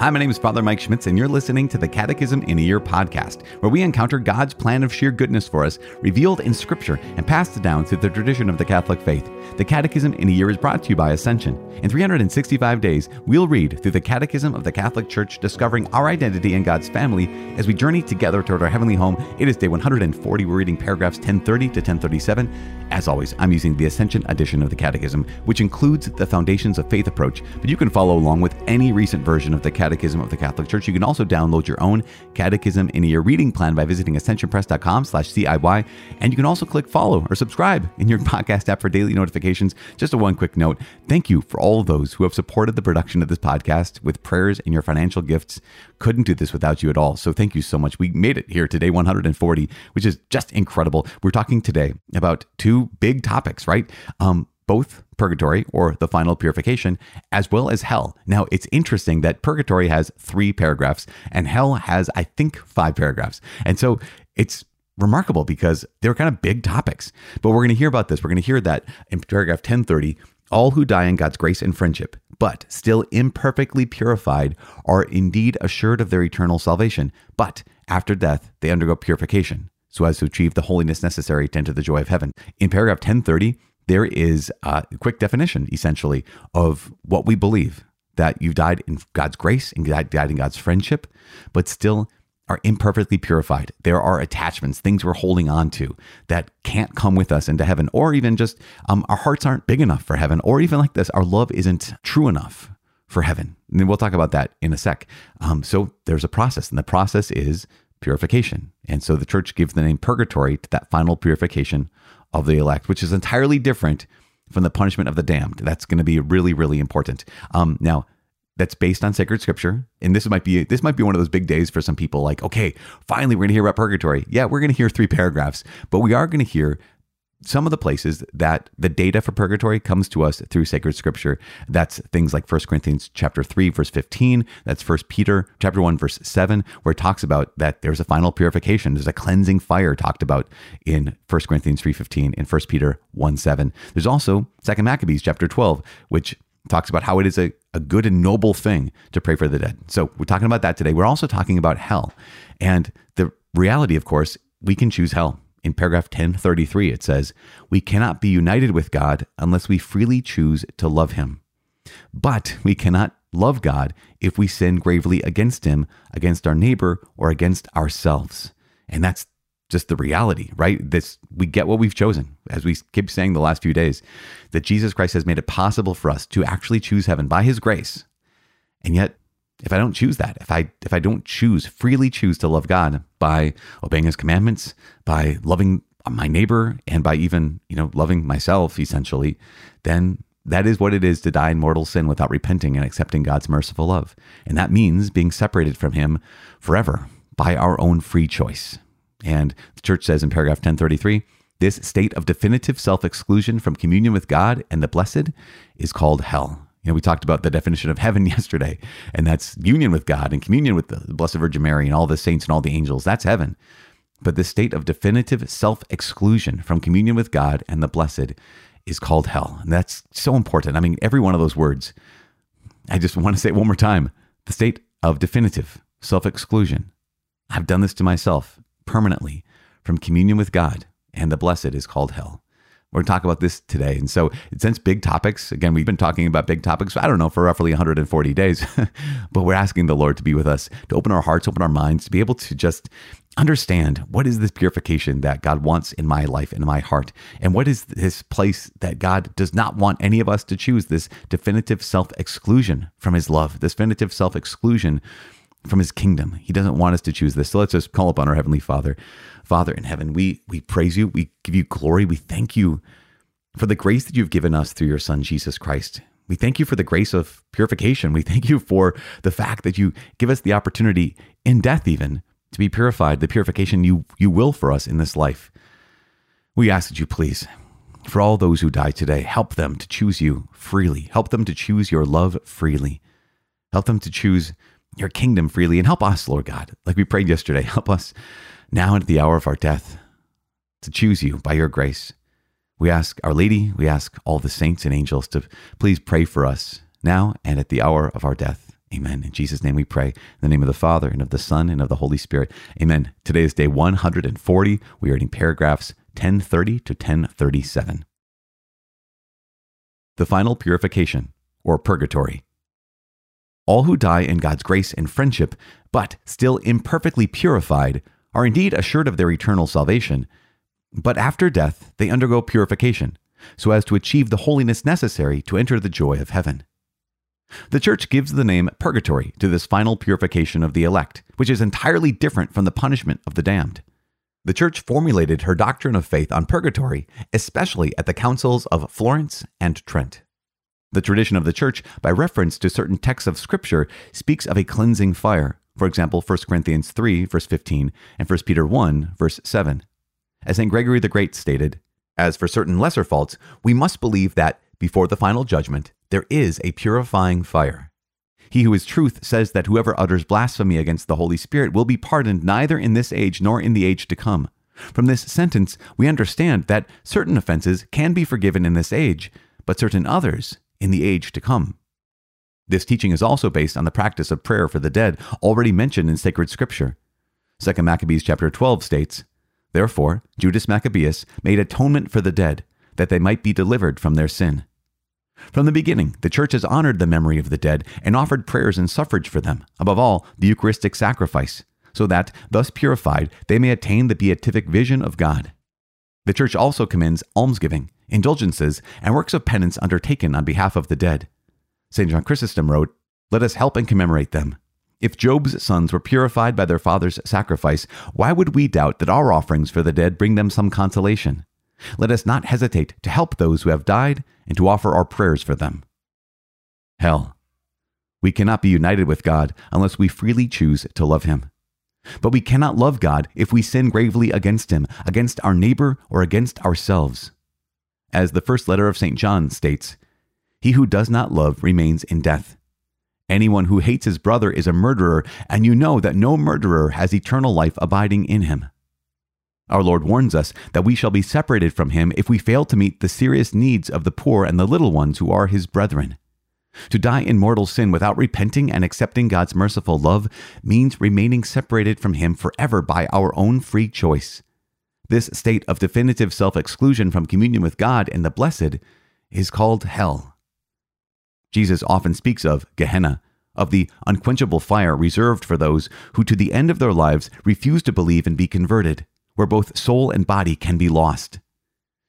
Hi, my name is Father Mike Schmitz, and you're listening to the Catechism in a Year podcast, where we encounter God's plan of sheer goodness for us, revealed in Scripture and passed down through the tradition of the Catholic faith. The Catechism in a Year is brought to you by Ascension. In 365 days, we'll read through the Catechism of the Catholic Church, discovering our identity in God's family as we journey together toward our heavenly home. It is day 140. We're reading paragraphs 1030 to 1037. As always, I'm using the Ascension edition of the Catechism, which includes the Foundations of Faith approach, but you can follow along with any recent version of the Catechism of the Catholic Church. You can also download your own Catechism in your reading plan by visiting ascensionpress.com slash CIY. And you can also click follow or subscribe in your podcast app for daily notifications. Just a one quick note. Thank you for all those who have supported the production of this podcast with prayers and your financial gifts. Couldn't do this without you at all. So thank you so much. We made it here today, 140, which is just incredible. We're talking today about two big topics, right? Um, both purgatory or the final purification, as well as hell. Now, it's interesting that purgatory has three paragraphs and hell has, I think, five paragraphs. And so it's remarkable because they're kind of big topics. But we're going to hear about this. We're going to hear that in paragraph 1030 all who die in God's grace and friendship, but still imperfectly purified, are indeed assured of their eternal salvation. But after death, they undergo purification so as to achieve the holiness necessary to enter the joy of heaven. In paragraph 1030, there is a quick definition, essentially, of what we believe that you died in God's grace and died in God's friendship, but still are imperfectly purified. There are attachments, things we're holding on to that can't come with us into heaven, or even just um, our hearts aren't big enough for heaven, or even like this, our love isn't true enough for heaven. And we'll talk about that in a sec. Um, so there's a process, and the process is purification. And so the church gives the name purgatory to that final purification of the elect, which is entirely different from the punishment of the damned. That's going to be really, really important. Um, now, that's based on sacred scripture, and this might be this might be one of those big days for some people. Like, okay, finally, we're going to hear about purgatory. Yeah, we're going to hear three paragraphs, but we are going to hear some of the places that the data for purgatory comes to us through sacred scripture that's things like 1 corinthians chapter 3 verse 15 that's 1 peter chapter 1 verse 7 where it talks about that there's a final purification there's a cleansing fire talked about in 1 corinthians 3.15 and 1 peter 1 7 there's also 2 maccabees chapter 12 which talks about how it is a, a good and noble thing to pray for the dead. So we're talking about that today. We're also talking about hell. And the reality of course we can choose hell in paragraph 1033, it says, We cannot be united with God unless we freely choose to love Him. But we cannot love God if we sin gravely against Him, against our neighbor, or against ourselves. And that's just the reality, right? This we get what we've chosen, as we keep saying the last few days, that Jesus Christ has made it possible for us to actually choose heaven by His grace. And yet if I don't choose that, if I if I don't choose freely choose to love God by obeying his commandments, by loving my neighbor and by even, you know, loving myself essentially, then that is what it is to die in mortal sin without repenting and accepting God's merciful love. And that means being separated from him forever by our own free choice. And the church says in paragraph 1033, this state of definitive self-exclusion from communion with God and the blessed is called hell. You know, we talked about the definition of heaven yesterday, and that's union with God and communion with the Blessed Virgin Mary and all the saints and all the angels. That's heaven. But the state of definitive self exclusion from communion with God and the blessed is called hell. And that's so important. I mean, every one of those words, I just want to say it one more time the state of definitive self exclusion. I've done this to myself permanently from communion with God, and the blessed is called hell. We're going to talk about this today. And so, since big topics, again, we've been talking about big topics, I don't know, for roughly 140 days, but we're asking the Lord to be with us, to open our hearts, open our minds, to be able to just understand what is this purification that God wants in my life, in my heart, and what is this place that God does not want any of us to choose this definitive self exclusion from His love, this definitive self exclusion from his kingdom. He doesn't want us to choose this. So let's just call upon our heavenly Father. Father in heaven, we we praise you. We give you glory. We thank you for the grace that you've given us through your son Jesus Christ. We thank you for the grace of purification. We thank you for the fact that you give us the opportunity in death even to be purified, the purification you you will for us in this life. We ask that you please for all those who die today, help them to choose you freely. Help them to choose your love freely. Help them to choose your kingdom freely and help us, Lord God, like we prayed yesterday. Help us now and at the hour of our death to choose you by your grace. We ask Our Lady, we ask all the saints and angels to please pray for us now and at the hour of our death. Amen. In Jesus' name we pray. In the name of the Father, and of the Son, and of the Holy Spirit. Amen. Today is day 140. We are reading paragraphs 1030 to 1037. The final purification, or purgatory. All who die in God's grace and friendship, but still imperfectly purified, are indeed assured of their eternal salvation. But after death, they undergo purification, so as to achieve the holiness necessary to enter the joy of heaven. The Church gives the name purgatory to this final purification of the elect, which is entirely different from the punishment of the damned. The Church formulated her doctrine of faith on purgatory, especially at the councils of Florence and Trent. The tradition of the Church, by reference to certain texts of Scripture, speaks of a cleansing fire, for example, 1 Corinthians 3, verse 15, and 1 Peter 1, verse 7. As St. Gregory the Great stated, As for certain lesser faults, we must believe that, before the final judgment, there is a purifying fire. He who is truth says that whoever utters blasphemy against the Holy Spirit will be pardoned neither in this age nor in the age to come. From this sentence, we understand that certain offenses can be forgiven in this age, but certain others in the age to come. This teaching is also based on the practice of prayer for the dead already mentioned in sacred scripture. 2 Maccabees chapter 12 states, Therefore, Judas Maccabeus made atonement for the dead, that they might be delivered from their sin. From the beginning, the Church has honored the memory of the dead and offered prayers and suffrage for them, above all, the Eucharistic sacrifice, so that, thus purified, they may attain the beatific vision of God. The Church also commends almsgiving, indulgences, and works of penance undertaken on behalf of the dead. St. John Chrysostom wrote, Let us help and commemorate them. If Job's sons were purified by their father's sacrifice, why would we doubt that our offerings for the dead bring them some consolation? Let us not hesitate to help those who have died and to offer our prayers for them. Hell. We cannot be united with God unless we freely choose to love Him. But we cannot love God if we sin gravely against Him, against our neighbor, or against ourselves. As the first letter of St. John states, He who does not love remains in death. Anyone who hates his brother is a murderer, and you know that no murderer has eternal life abiding in him. Our Lord warns us that we shall be separated from him if we fail to meet the serious needs of the poor and the little ones who are his brethren. To die in mortal sin without repenting and accepting God's merciful love means remaining separated from him forever by our own free choice. This state of definitive self exclusion from communion with God and the blessed is called hell. Jesus often speaks of Gehenna, of the unquenchable fire reserved for those who to the end of their lives refuse to believe and be converted where both soul and body can be lost.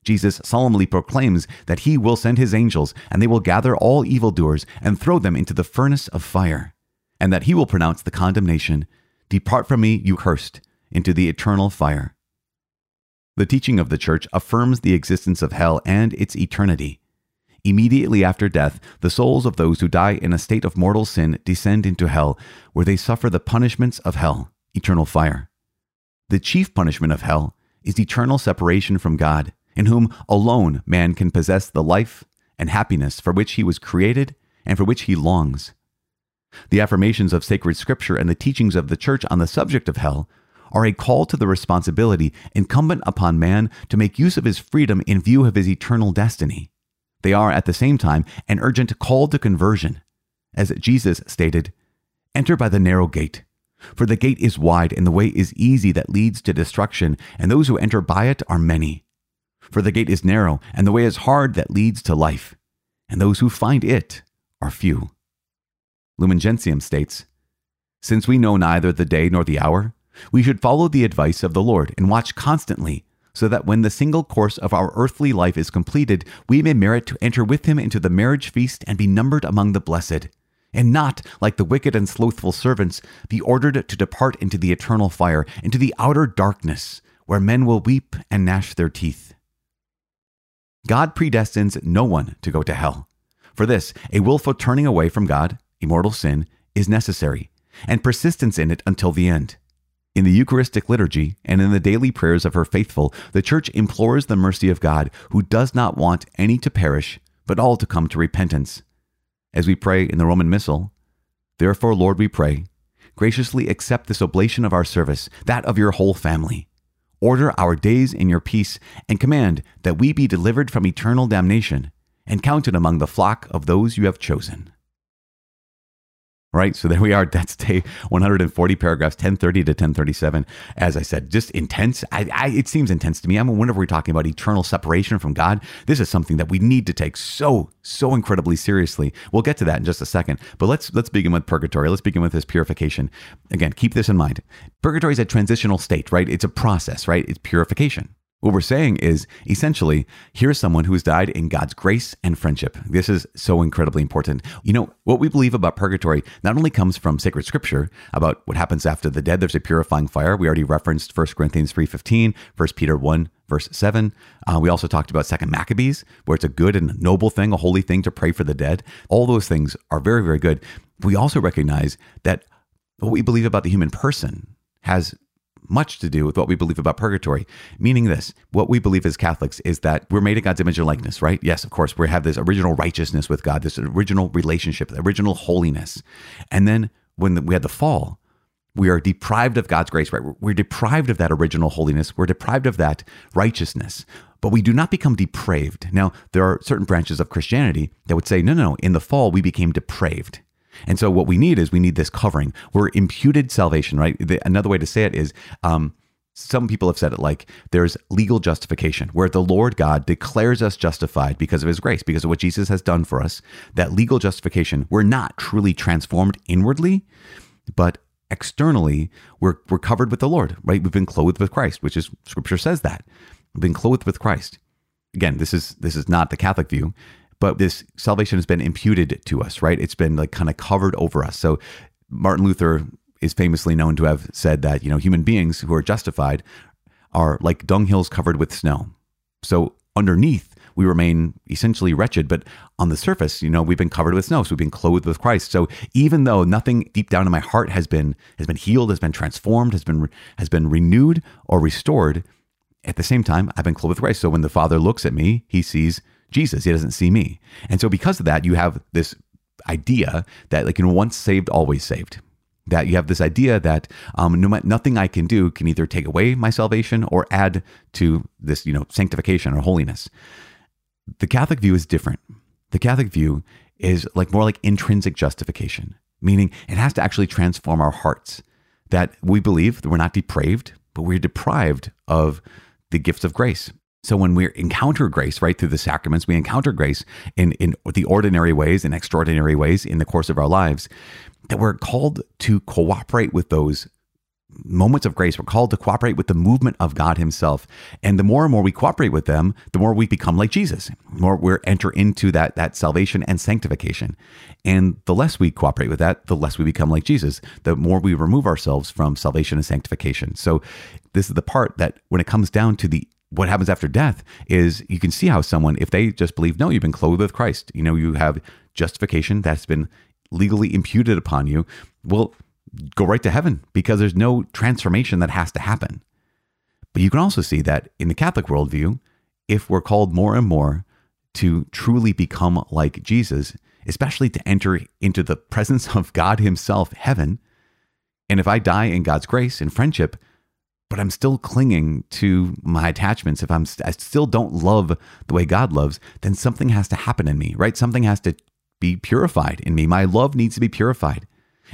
Jesus solemnly proclaims that he will send his angels, and they will gather all evildoers and throw them into the furnace of fire, and that he will pronounce the condemnation Depart from me, you cursed, into the eternal fire. The teaching of the Church affirms the existence of hell and its eternity. Immediately after death, the souls of those who die in a state of mortal sin descend into hell, where they suffer the punishments of hell, eternal fire. The chief punishment of hell is eternal separation from God, in whom alone man can possess the life and happiness for which he was created and for which he longs. The affirmations of sacred scripture and the teachings of the church on the subject of hell are a call to the responsibility incumbent upon man to make use of his freedom in view of his eternal destiny. They are at the same time an urgent call to conversion. As Jesus stated, Enter by the narrow gate. For the gate is wide and the way is easy that leads to destruction, and those who enter by it are many. For the gate is narrow and the way is hard that leads to life, and those who find it are few. Lumen Gentium states Since we know neither the day nor the hour, we should follow the advice of the Lord and watch constantly, so that when the single course of our earthly life is completed, we may merit to enter with him into the marriage feast and be numbered among the blessed and not, like the wicked and slothful servants, be ordered to depart into the eternal fire, into the outer darkness, where men will weep and gnash their teeth. God predestines no one to go to hell. For this, a willful turning away from God, immortal sin, is necessary, and persistence in it until the end. In the Eucharistic liturgy and in the daily prayers of her faithful, the Church implores the mercy of God, who does not want any to perish, but all to come to repentance as we pray in the Roman Missal. Therefore, Lord, we pray, graciously accept this oblation of our service, that of your whole family. Order our days in your peace, and command that we be delivered from eternal damnation and counted among the flock of those you have chosen. Right? So there we are. That's day 140, paragraphs 1030 to 1037. As I said, just intense. I, I, it seems intense to me. I mean, whenever we're talking about eternal separation from God, this is something that we need to take so, so incredibly seriously. We'll get to that in just a second. But let's let's begin with purgatory. Let's begin with this purification. Again, keep this in mind. Purgatory is a transitional state, right? It's a process, right? It's purification. What we're saying is essentially, here's someone who has died in God's grace and friendship. This is so incredibly important. You know, what we believe about purgatory not only comes from sacred scripture about what happens after the dead, there's a purifying fire. We already referenced 1 Corinthians 3.15, 1 Peter 1, verse 7. Uh, we also talked about Second Maccabees, where it's a good and noble thing, a holy thing to pray for the dead. All those things are very, very good. We also recognize that what we believe about the human person has much to do with what we believe about purgatory. Meaning this, what we believe as Catholics is that we're made in God's image and likeness, right? Yes, of course, we have this original righteousness with God, this original relationship, the original holiness. And then when we had the fall, we are deprived of God's grace, right? We're deprived of that original holiness. We're deprived of that righteousness, but we do not become depraved. Now, there are certain branches of Christianity that would say, no, no, no, in the fall, we became depraved. And so what we need is we need this covering. We're imputed salvation, right? The, another way to say it is um, some people have said it like there's legal justification where the Lord God declares us justified because of his grace, because of what Jesus has done for us. That legal justification, we're not truly transformed inwardly, but externally, we're, we're covered with the Lord, right? We've been clothed with Christ, which is scripture says that. We've been clothed with Christ. Again, this is this is not the Catholic view but this salvation has been imputed to us, right? It's been like kind of covered over us. So Martin Luther is famously known to have said that, you know, human beings who are justified are like dunghills covered with snow. So underneath, we remain essentially wretched, but on the surface, you know, we've been covered with snow, so we've been clothed with Christ. So even though nothing deep down in my heart has been has been healed, has been transformed, has been has been renewed or restored, at the same time, I've been clothed with Christ. So when the Father looks at me, he sees Jesus. He doesn't see me. And so because of that, you have this idea that like you know once saved always saved that you have this idea that um, no nothing I can do can either take away my salvation or add to this you know sanctification or holiness. The Catholic view is different. The Catholic view is like more like intrinsic justification, meaning it has to actually transform our hearts. That we believe that we're not depraved, but we're deprived of the gifts of grace. So when we encounter grace, right, through the sacraments, we encounter grace in, in the ordinary ways and extraordinary ways in the course of our lives, that we're called to cooperate with those moments of grace. We're called to cooperate with the movement of God Himself. And the more and more we cooperate with them, the more we become like Jesus. The more we enter into that, that salvation and sanctification. And the less we cooperate with that, the less we become like Jesus. The more we remove ourselves from salvation and sanctification. So this is the part that when it comes down to the what happens after death is you can see how someone, if they just believe, no, you've been clothed with Christ, you know, you have justification that's been legally imputed upon you, will go right to heaven because there's no transformation that has to happen. But you can also see that in the Catholic worldview, if we're called more and more to truly become like Jesus, especially to enter into the presence of God Himself, heaven, and if I die in God's grace and friendship, but I'm still clinging to my attachments, if I'm I still don't love the way God loves, then something has to happen in me, right? Something has to be purified in me. My love needs to be purified.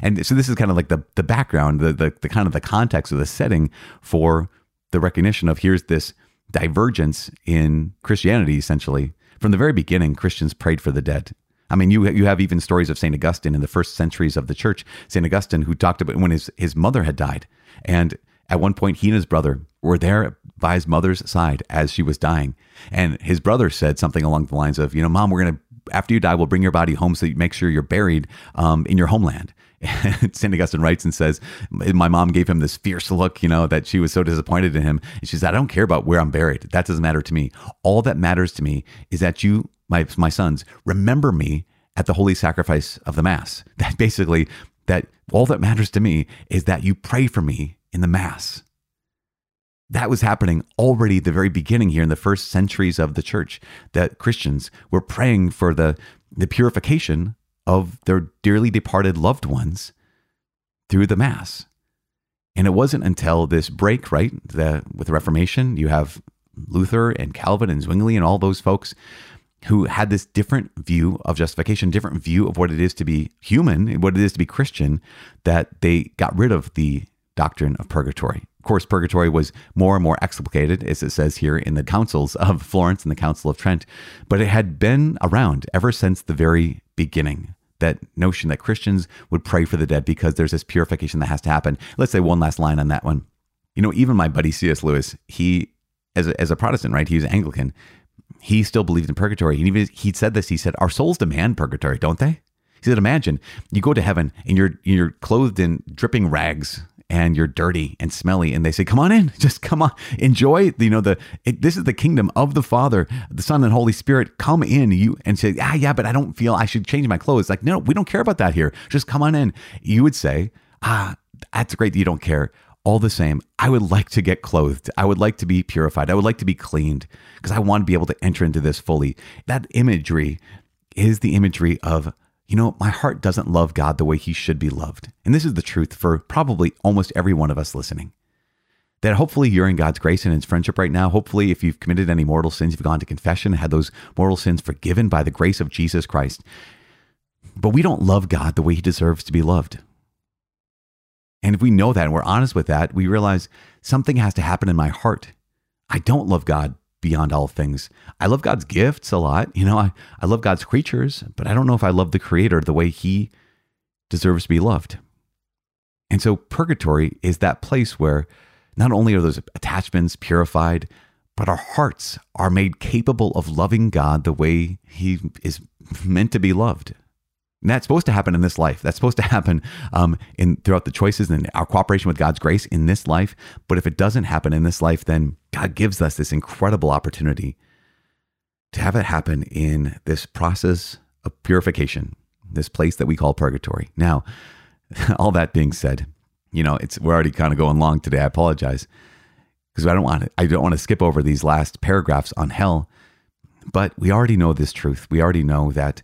And so this is kind of like the the background, the the, the kind of the context or the setting for the recognition of here's this divergence in Christianity essentially. From the very beginning, Christians prayed for the dead. I mean, you you have even stories of Saint Augustine in the first centuries of the church. Saint Augustine, who talked about when his his mother had died, and at one point, he and his brother were there by his mother's side as she was dying. And his brother said something along the lines of, you know, mom, we're going to, after you die, we'll bring your body home so you make sure you're buried um, in your homeland. And St. Augustine writes and says, My mom gave him this fierce look, you know, that she was so disappointed in him. And she said, I don't care about where I'm buried. That doesn't matter to me. All that matters to me is that you, my, my sons, remember me at the holy sacrifice of the Mass. That basically, that all that matters to me is that you pray for me in the Mass. That was happening already at the very beginning here in the first centuries of the church, that Christians were praying for the, the purification of their dearly departed loved ones through the Mass. And it wasn't until this break, right, the, with the Reformation, you have Luther and Calvin and Zwingli and all those folks who had this different view of justification, different view of what it is to be human, what it is to be Christian, that they got rid of the doctrine of purgatory. Of course, purgatory was more and more explicated, as it says here in the councils of Florence and the Council of Trent, but it had been around ever since the very beginning. That notion that Christians would pray for the dead because there's this purification that has to happen. Let's say one last line on that one. You know, even my buddy C.S. Lewis, he, as a, as a Protestant, right? He was Anglican he still believed in purgatory. And even he said this. He said, "Our souls demand purgatory, don't they?" He said, "Imagine you go to heaven and you're you're clothed in dripping rags." And you're dirty and smelly, and they say, "Come on in, just come on, enjoy." You know the it, this is the kingdom of the Father, the Son, and Holy Spirit. Come in, you and say, "Ah, yeah, but I don't feel I should change my clothes." Like, no, we don't care about that here. Just come on in. You would say, "Ah, that's great that you don't care all the same, I would like to get clothed. I would like to be purified. I would like to be cleaned because I want to be able to enter into this fully. That imagery is the imagery of, you know, my heart doesn't love God the way he should be loved. And this is the truth for probably almost every one of us listening. That hopefully you're in God's grace and his friendship right now. Hopefully, if you've committed any mortal sins, you've gone to confession, had those mortal sins forgiven by the grace of Jesus Christ. But we don't love God the way he deserves to be loved. And if we know that and we're honest with that, we realize something has to happen in my heart. I don't love God beyond all things. I love God's gifts a lot. You know, I, I love God's creatures, but I don't know if I love the Creator the way He deserves to be loved. And so purgatory is that place where not only are those attachments purified, but our hearts are made capable of loving God the way He is meant to be loved. And that's supposed to happen in this life. That's supposed to happen um, in throughout the choices and our cooperation with God's grace in this life. But if it doesn't happen in this life, then God gives us this incredible opportunity to have it happen in this process of purification, this place that we call purgatory. Now, all that being said, you know, it's we're already kind of going long today. I apologize because I don't want I don't want to skip over these last paragraphs on hell. But we already know this truth. We already know that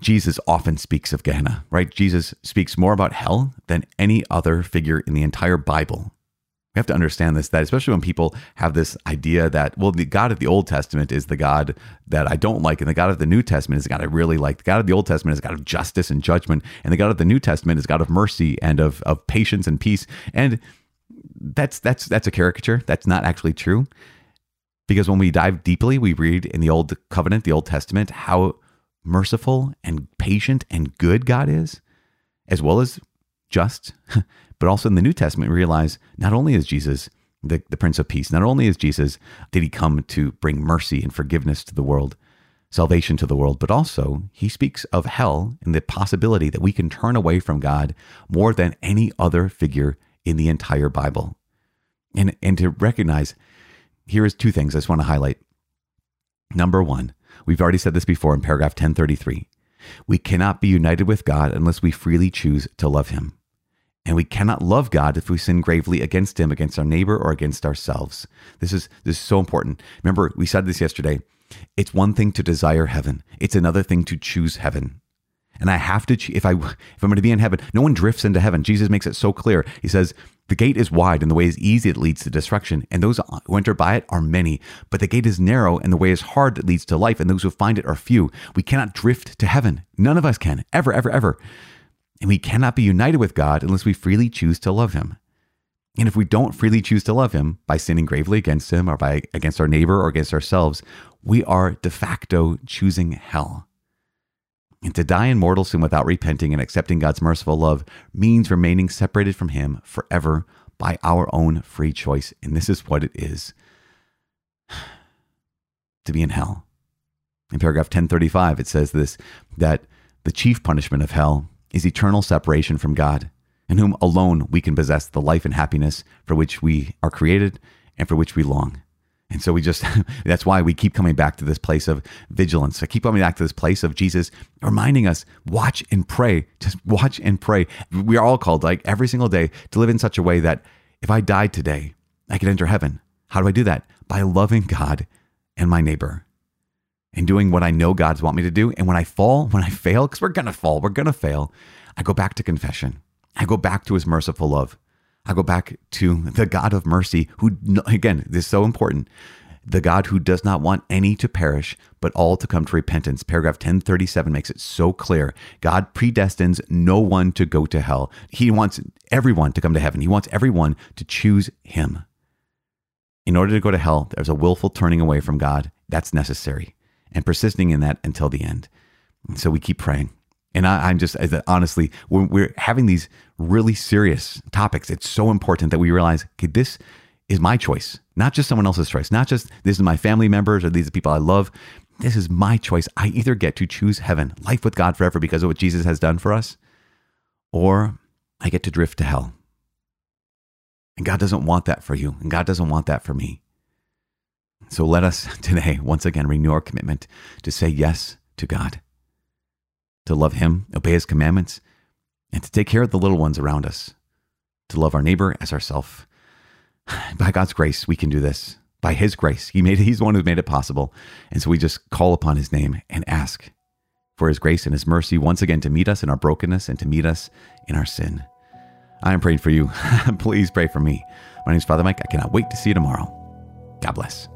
Jesus often speaks of Gehenna, right? Jesus speaks more about hell than any other figure in the entire Bible. We have to understand this, that especially when people have this idea that, well, the God of the Old Testament is the God that I don't like, and the God of the New Testament is the God I really like. The God of the Old Testament is God of justice and judgment, and the God of the New Testament is God of mercy and of, of patience and peace. And that's that's that's a caricature. That's not actually true. Because when we dive deeply, we read in the Old Covenant, the Old Testament, how merciful and patient and good God is, as well as just. but also in the New Testament, we realize not only is Jesus the, the Prince of Peace, not only is Jesus, did he come to bring mercy and forgiveness to the world, salvation to the world, but also he speaks of hell and the possibility that we can turn away from God more than any other figure in the entire Bible. And, and to recognize, here is two things I just want to highlight. Number one, We've already said this before in paragraph 1033. We cannot be united with God unless we freely choose to love Him. And we cannot love God if we sin gravely against Him, against our neighbor, or against ourselves. This is, this is so important. Remember, we said this yesterday. It's one thing to desire heaven, it's another thing to choose heaven. And I have to, if I, if I'm going to be in heaven, no one drifts into heaven. Jesus makes it so clear. He says, the gate is wide and the way is easy that leads to destruction, and those who enter by it are many. But the gate is narrow and the way is hard that leads to life, and those who find it are few. We cannot drift to heaven. None of us can, ever, ever, ever. And we cannot be united with God unless we freely choose to love Him. And if we don't freely choose to love Him by sinning gravely against Him or by against our neighbor or against ourselves, we are de facto choosing hell. And to die in mortal sin without repenting and accepting God's merciful love means remaining separated from Him forever by our own free choice. And this is what it is to be in hell. In paragraph 1035, it says this that the chief punishment of hell is eternal separation from God, in whom alone we can possess the life and happiness for which we are created and for which we long. And so we just, that's why we keep coming back to this place of vigilance. I keep coming back to this place of Jesus reminding us, watch and pray. Just watch and pray. We are all called, like every single day, to live in such a way that if I died today, I could enter heaven. How do I do that? By loving God and my neighbor and doing what I know God's want me to do. And when I fall, when I fail, because we're going to fall, we're going to fail, I go back to confession. I go back to his merciful love. I go back to the God of mercy, who, again, this is so important. the God who does not want any to perish, but all to come to repentance. Paragraph 1037 makes it so clear. God predestines no one to go to hell. He wants everyone to come to heaven. He wants everyone to choose Him. In order to go to hell, there's a willful turning away from God. That's necessary and persisting in that until the end. And so we keep praying. And I, am just honestly, when we're having these really serious topics, it's so important that we realize, okay, this is my choice, not just someone else's choice, not just this is my family members or these are people I love. This is my choice. I either get to choose heaven, life with God forever because of what Jesus has done for us, or I get to drift to hell. And God doesn't want that for you, and God doesn't want that for me. So let us today, once again, renew our commitment to say yes to God, to love Him, obey His commandments, and to take care of the little ones around us, to love our neighbor as ourselves. By God's grace, we can do this. By His grace, He made He's the one who made it possible. And so we just call upon His name and ask for His grace and His mercy once again to meet us in our brokenness and to meet us in our sin. I am praying for you. Please pray for me. My name is Father Mike. I cannot wait to see you tomorrow. God bless.